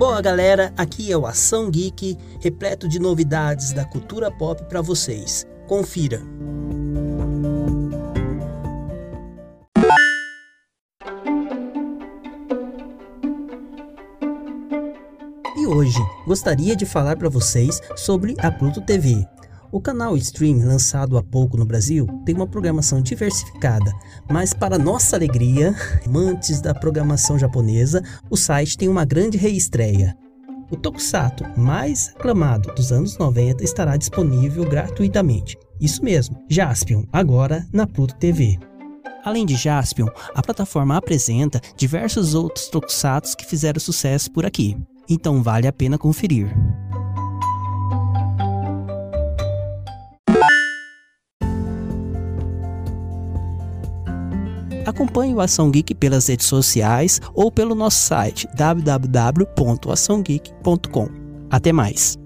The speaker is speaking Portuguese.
Boa galera, aqui é o Ação Geek, repleto de novidades da cultura pop para vocês. Confira. E hoje gostaria de falar para vocês sobre a Pluto TV. O canal Stream, lançado há pouco no Brasil, tem uma programação diversificada, mas para nossa alegria, amantes da programação japonesa, o site tem uma grande reestreia. O Tokusatsu mais aclamado dos anos 90 estará disponível gratuitamente. Isso mesmo, Jaspion, agora na Pluto TV. Além de Jaspion, a plataforma apresenta diversos outros tokusatsu que fizeram sucesso por aqui. Então vale a pena conferir. Acompanhe o Ação Geek pelas redes sociais ou pelo nosso site www.açãogeek.com. Até mais!